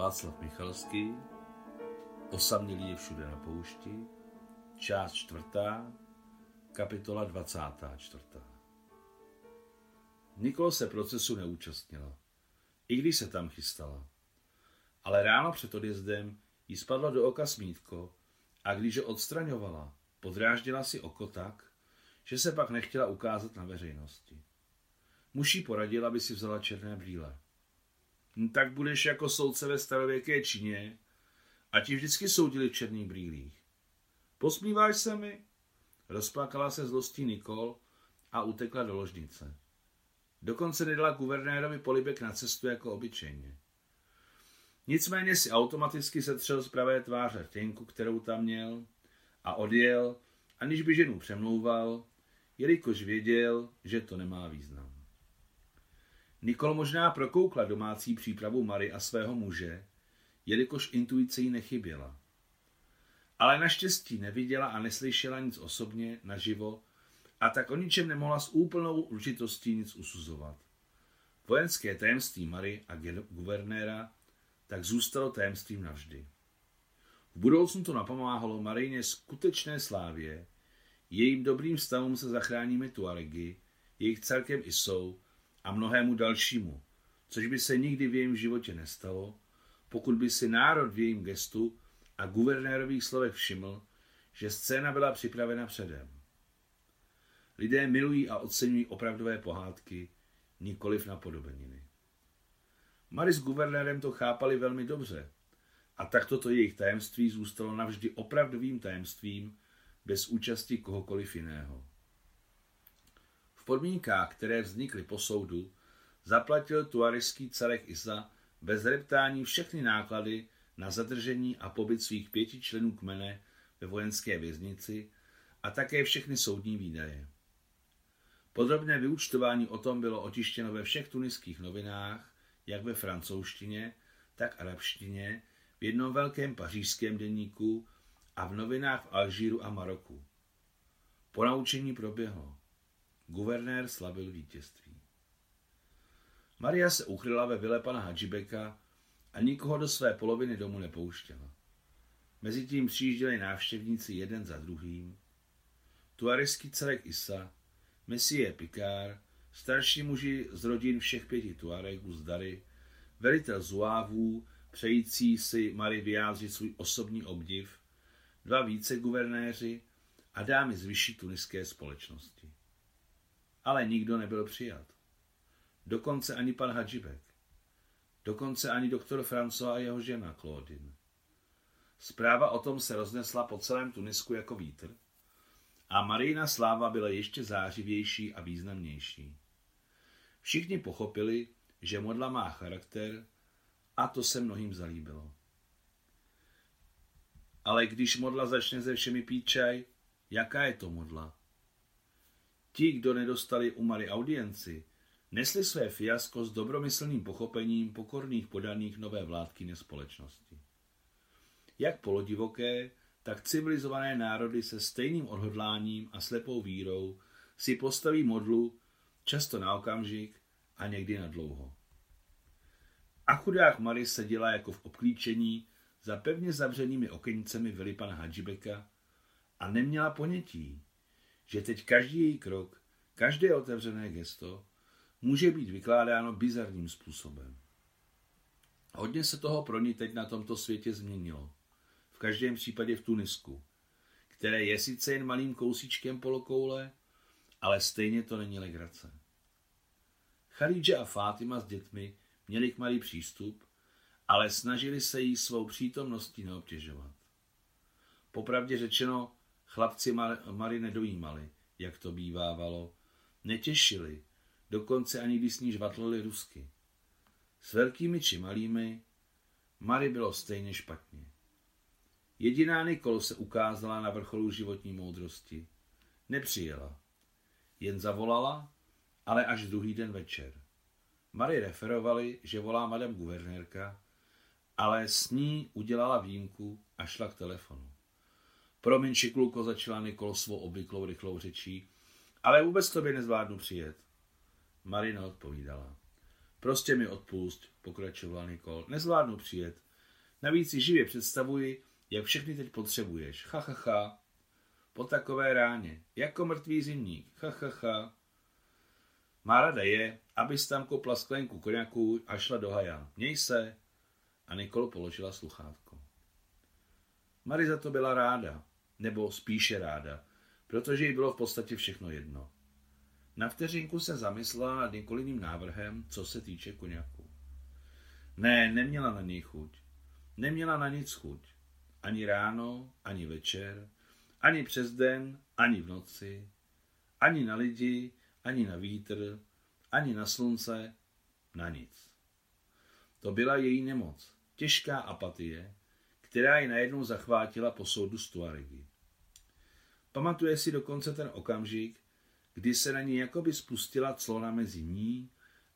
Václav Michalský, Osamělý je všude na poušti, část čtvrtá, kapitola 24. Nikol se procesu neúčastnila, i když se tam chystala. Ale ráno před odjezdem jí spadlo do oka smítko a když ho odstraňovala, podráždila si oko tak, že se pak nechtěla ukázat na veřejnosti. Muší poradil, aby si vzala černé brýle. Hm, tak budeš jako soudce ve starověké Číně a ti vždycky soudili v černých brýlích. Posmíváš se mi? Rozplakala se zlostí Nikol a utekla do ložnice. Dokonce nedala guvernérovi polibek na cestu jako obyčejně. Nicméně si automaticky setřel z pravé tváře rtěnku, kterou tam měl, a odjel, aniž by ženu přemlouval, jelikož věděl, že to nemá význam. Nikol možná prokoukla domácí přípravu Mary a svého muže, jelikož intuice jí nechyběla. Ale naštěstí neviděla a neslyšela nic osobně, naživo, a tak o ničem nemohla s úplnou určitostí nic usuzovat. Vojenské tajemství Mary a guvernéra tak zůstalo tajemstvím navždy. V budoucnu to napomáhalo Marině skutečné slávě, jejím dobrým stavům se zachráníme Tuaregy, jejich celkem i jsou a mnohému dalšímu, což by se nikdy v jejím životě nestalo, pokud by si národ v jejím gestu a guvernérových slovech všiml, že scéna byla připravena předem. Lidé milují a oceňují opravdové pohádky, nikoliv na podobeniny. Mary s guvernérem to chápali velmi dobře a tak toto jejich tajemství zůstalo navždy opravdovým tajemstvím bez účasti kohokoliv jiného. V podmínkách, které vznikly po soudu, zaplatil tuariský celek Isa bez reptání všechny náklady na zadržení a pobyt svých pěti členů kmene ve vojenské věznici a také všechny soudní výdaje. Podrobné vyučtování o tom bylo otištěno ve všech tuniských novinách, jak ve francouzštině, tak arabštině, v jednom velkém pařížském denníku a v novinách v Alžíru a Maroku. Ponaučení proběhlo. Guvernér slavil vítězství. Maria se ukryla ve vile pana Hadžibeka a nikoho do své poloviny domu nepouštěla. Mezitím přijížděli návštěvníci jeden za druhým. Tuareský celek Isa, Messie Picard, starší muži z rodin všech pěti Tuaregů z Dary, velitel Zuávů, přející si Mary vyjádřit svůj osobní obdiv, dva více guvernéři a dámy z vyšší tuniské společnosti. Ale nikdo nebyl přijat. Dokonce ani pan Hadžibek. Dokonce ani doktor François a jeho žena Claudine. Zpráva o tom se roznesla po celém Tunisku jako vítr a Marijina sláva byla ještě zářivější a významnější. Všichni pochopili, že modla má charakter a to se mnohým zalíbilo. Ale když modla začne se všemi pít čaj, jaká je to modla? Ti, kdo nedostali u Mary audienci, nesli své fiasko s dobromyslným pochopením pokorných podaných nové vládkyně společnosti. Jak polodivoké, tak civilizované národy se stejným odhodláním a slepou vírou si postaví modlu často na okamžik a někdy na dlouho. A chudák Mary seděla jako v obklíčení za pevně zavřenými okenicemi vily pana Hadžibeka a neměla ponětí, že teď každý její krok, každé otevřené gesto může být vykládáno bizarním způsobem. Hodně se toho pro ní teď na tomto světě změnilo. V každém případě v Tunisku, které je sice jen malým kousíčkem polokoule, ale stejně to není legrace. Khalidže a Fátima s dětmi měli k malý přístup, ale snažili se jí svou přítomností neobtěžovat. Popravdě řečeno, chlapci Mary nedojímali, jak to bývávalo, netěšili, dokonce ani když s ní žvatlili rusky. S velkými či malými Mary bylo stejně špatně. Jediná Nikol se ukázala na vrcholu životní moudrosti. Nepřijela. Jen zavolala, ale až druhý den večer. Mary referovali, že volá madam guvernérka, ale s ní udělala výjimku a šla k telefonu. Promiň, šikluko, začala Nikol svou obvyklou rychlou řečí, ale vůbec tobě nezvládnu přijet. Marina odpovídala. Prostě mi odpust, pokračoval Nikol. Nezvládnu přijet. Navíc si živě představuji, jak všechny teď potřebuješ. Ha, ha, ha. Po takové ráně. Jako mrtvý zimník. Ha, ha, ha. Má rada je, abys tam kopla sklenku koněku a šla do haja. Měj se. A Nikol položila sluchátko. Mary za to byla ráda, nebo spíše ráda, protože jí bylo v podstatě všechno jedno. Na vteřinku se zamyslela nad Nikoliným návrhem, co se týče koněku. Ne, neměla na něj chuť. Neměla na nic chuť. Ani ráno, ani večer, ani přes den, ani v noci, ani na lidi, ani na vítr, ani na slunce, na nic. To byla její nemoc, těžká apatie, která ji najednou zachvátila po soudu Stuaregy. Pamatuje si dokonce ten okamžik, kdy se na ní jakoby spustila clona mezi ní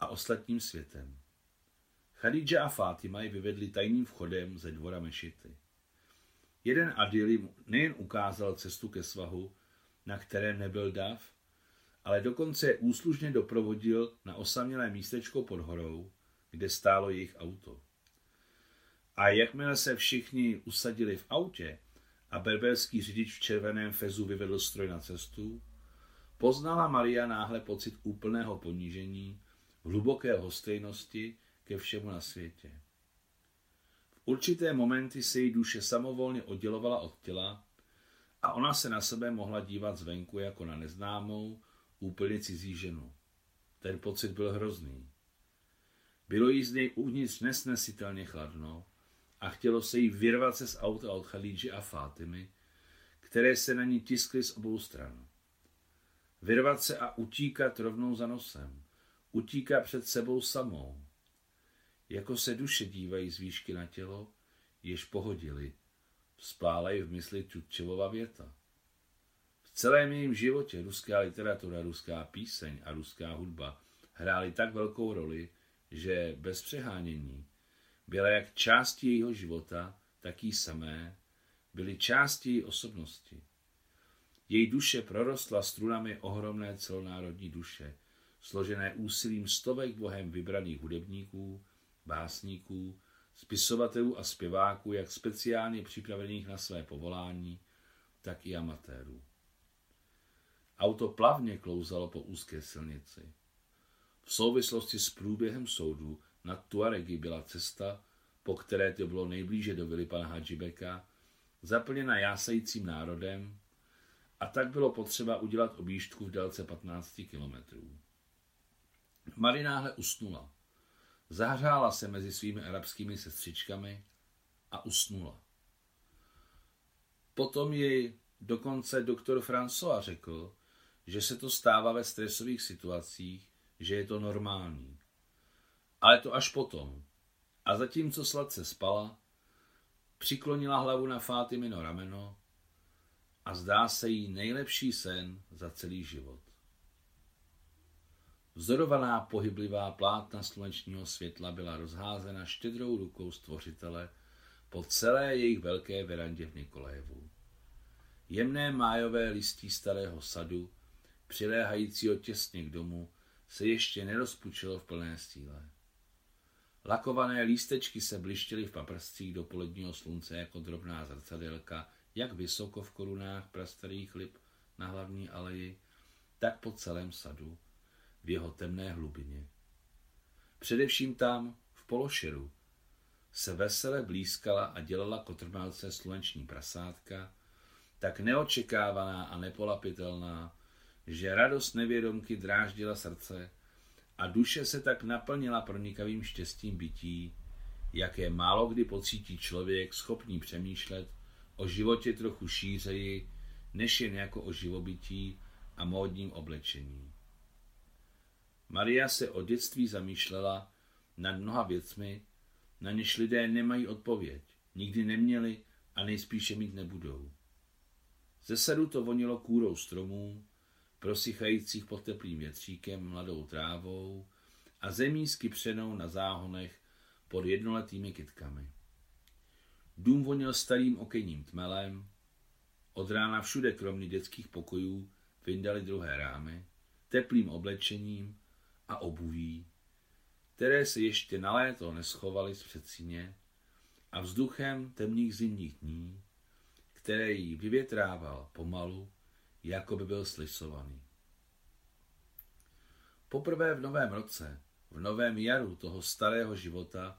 a ostatním světem. Khadija a Fatima ji vyvedli tajným vchodem ze dvora mešity. Jeden Adili nejen ukázal cestu ke svahu, na kterém nebyl dav, ale dokonce je úslužně doprovodil na osamělé místečko pod horou, kde stálo jejich auto. A jakmile se všichni usadili v autě a berberský řidič v červeném fezu vyvedl stroj na cestu, poznala Maria náhle pocit úplného ponížení, hluboké hostejnosti ke všemu na světě. V určité momenty se její duše samovolně oddělovala od těla a ona se na sebe mohla dívat zvenku jako na neznámou, úplně cizí ženu. Ten pocit byl hrozný. Bylo jí z něj uvnitř nesnesitelně chladno a chtělo se jí vyrvat se z auta od Chalíži a Fátimy, které se na ní tiskly z obou stran. Vyrvat se a utíkat rovnou za nosem. Utíká před sebou samou. Jako se duše dívají z výšky na tělo, jež pohodili. Vzpálají v mysli Čutčevova věta. V celém jejím životě ruská literatura, ruská píseň a ruská hudba hrály tak velkou roli, že bez přehánění byla jak části jejího života, tak jí samé, byly části její osobnosti. Její duše prorostla strunami ohromné celonárodní duše, složené úsilím stovek bohem vybraných hudebníků, básníků, spisovatelů a zpěváků, jak speciálně připravených na své povolání, tak i amatérů. Auto plavně klouzalo po úzké silnici. V souvislosti s průběhem soudu nad Tuaregy byla cesta, po které to bylo nejblíže do vily pana Hadžibeka, zaplněna jásajícím národem a tak bylo potřeba udělat objížďku v délce 15 kilometrů. Mary náhle usnula. Zahřála se mezi svými arabskými sestřičkami a usnula. Potom ji dokonce doktor François řekl, že se to stává ve stresových situacích, že je to normální. Ale to až potom. A zatímco sladce spala, přiklonila hlavu na Fátimino rameno a zdá se jí nejlepší sen za celý život. Vzorovaná pohyblivá plátna slunečního světla byla rozházena štědrou rukou stvořitele po celé jejich velké verandě v Nikolajevu. Jemné májové listí starého sadu, přiléhajícího těsně k domu, se ještě nerozpučilo v plné stíle. Lakované lístečky se blištěly v paprscích do poledního slunce jako drobná zrcadélka, jak vysoko v korunách prastarých lip na hlavní aleji, tak po celém sadu, v jeho temné hlubině. Především tam, v pološeru, se vesele blízkala a dělala kotrmelce sluneční prasátka, tak neočekávaná a nepolapitelná, že radost nevědomky dráždila srdce a duše se tak naplnila pronikavým štěstím bytí, jaké málo kdy pocítí člověk schopný přemýšlet o životě trochu šířeji, než jen jako o živobytí a módním oblečení. Maria se od dětství zamýšlela nad mnoha věcmi, na něž lidé nemají odpověď, nikdy neměli a nejspíše mít nebudou. Ze sadu to vonilo kůrou stromů, prosychajících pod teplým větříkem mladou trávou a zemí skypřenou na záhonech pod jednoletými kytkami. Dům vonil starým okenním tmelem, od rána všude kromě dětských pokojů vyndali druhé rámy, teplým oblečením a obuví, které se ještě na léto neschovaly z předsíně a vzduchem temných zimních dní, které jí vyvětrával pomalu, jako by byl slisovaný. Poprvé v novém roce, v novém jaru toho starého života,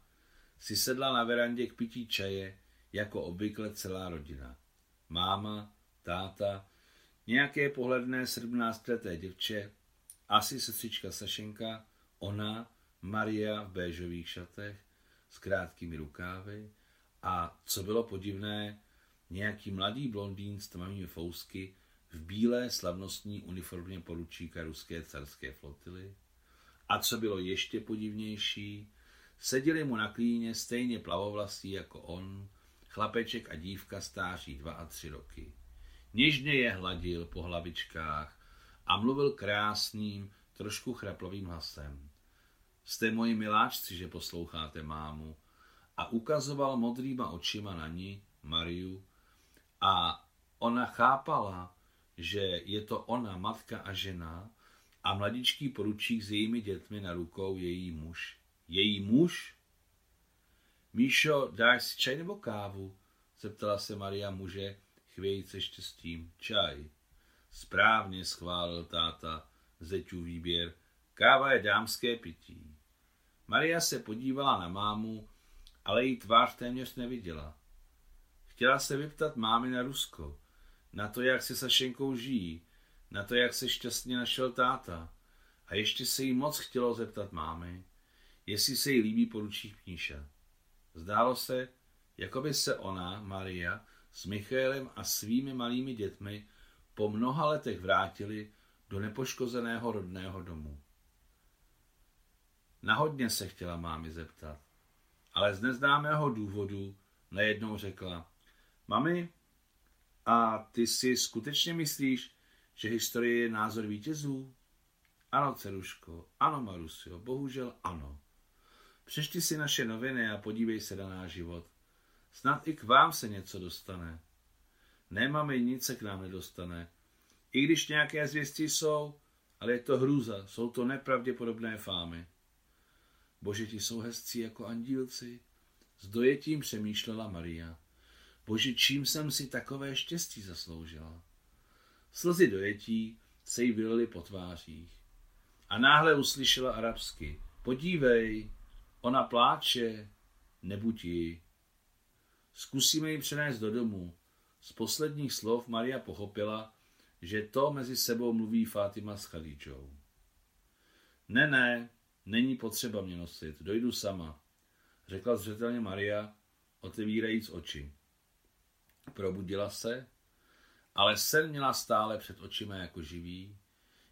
si sedla na verandě k pití čaje, jako obvykle celá rodina. Máma, táta, nějaké pohledné sedmnáctleté děvče, asi sestřička Sašenka, ona, Maria v béžových šatech s krátkými rukávy a, co bylo podivné, nějaký mladý blondýn s tmavými fousky v bílé slavnostní uniformě poručíka ruské carské flotily. A co bylo ještě podivnější, seděli mu na klíně stejně plavovlasí jako on, chlapeček a dívka stáří dva a tři roky. Něžně je hladil po hlavičkách a mluvil krásným, trošku chraplovým hlasem. Jste moji miláčci, že posloucháte mámu. A ukazoval modrýma očima na ní, Mariu, a ona chápala, že je to ona, matka a žena, a mladičký poručík s jejími dětmi na rukou její muž. Její muž? Míšo, dáš si čaj nebo kávu? zeptala se Maria muže, chvějíce štěstím. Čaj. Správně schválil táta zeťů výběr. Káva je dámské pití. Maria se podívala na mámu, ale její tvář téměř neviděla. Chtěla se vyptat mámy na Rusko, na to, jak se Sašenkou žijí, na to, jak se šťastně našel táta. A ještě se jí moc chtělo zeptat mámy, jestli se jí líbí poručík Pníša. Zdálo se, jako by se ona, Maria, s Michaelem a svými malými dětmi po mnoha letech vrátili do nepoškozeného rodného domu. Nahodně se chtěla mámi zeptat, ale z neznámého důvodu najednou řekla, mami, a ty si skutečně myslíš, že historie je názor vítězů? Ano, Ceruško, ano, Marusio, bohužel ano. Přešti si naše noviny a podívej se na náš život. Snad i k vám se něco dostane. Ne, mami, nic se k nám nedostane. I když nějaké zvěsti jsou, ale je to hrůza, jsou to nepravděpodobné fámy. Bože, ti jsou hezcí jako andílci. S dojetím přemýšlela Maria. Bože, čím jsem si takové štěstí zasloužila? Slzy dojetí se jí vylily po tvářích. A náhle uslyšela arabsky. Podívej, ona pláče, nebuď jí. Zkusíme ji přenést do domu. Z posledních slov Maria pochopila, že to mezi sebou mluví Fátima s Chadíčou. Ne, ne, není potřeba mě nosit, dojdu sama, řekla zřetelně Maria, otevírajíc oči. Probudila se, ale sen měla stále před očima jako živý,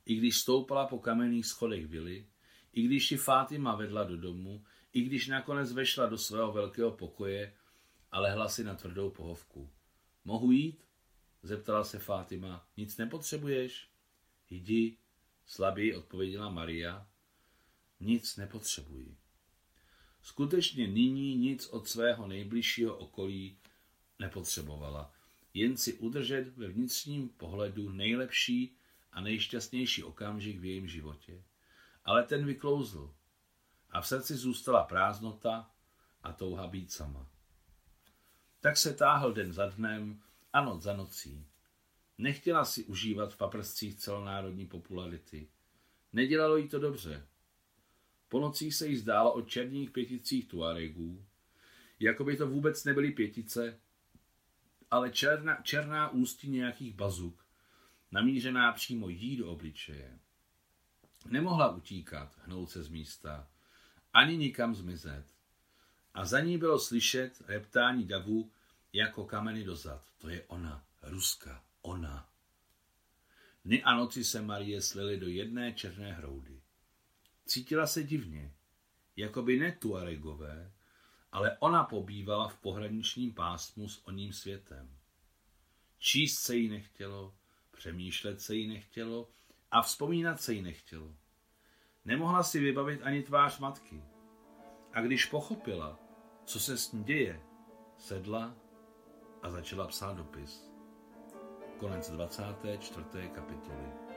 i když stoupala po kamenných schodech vily, i když ji Fátima vedla do domu, i když nakonec vešla do svého velkého pokoje a lehla si na tvrdou pohovku. Mohu jít? Zeptala se Fátima. Nic nepotřebuješ? Jdi, slabě odpověděla Maria. Nic nepotřebuji. Skutečně nyní nic od svého nejbližšího okolí nepotřebovala, jen si udržet ve vnitřním pohledu nejlepší a nejšťastnější okamžik v jejím životě. Ale ten vyklouzl a v srdci zůstala prázdnota a touha být sama. Tak se táhl den za dnem a noc za nocí. Nechtěla si užívat v paprscích celonárodní popularity. Nedělalo jí to dobře. Po nocích se jí zdálo o černých pěticích Tuaregů, jako by to vůbec nebyly pětice, ale černá, černá ústí nějakých bazuk, namířená přímo jí do obličeje. Nemohla utíkat, hnout se z místa, ani nikam zmizet. A za ní bylo slyšet reptání davu jako kameny dozad. To je ona, Ruska, ona. Dny a noci se Marie slily do jedné černé hroudy. Cítila se divně, jako by ne Tuaregové, ale ona pobývala v pohraničním pásmu s oním světem. Číst se jí nechtělo, přemýšlet se jí nechtělo a vzpomínat se jí nechtělo. Nemohla si vybavit ani tvář matky. A když pochopila, co se s ní děje, sedla a začala psát dopis. Konec 24. kapitoly.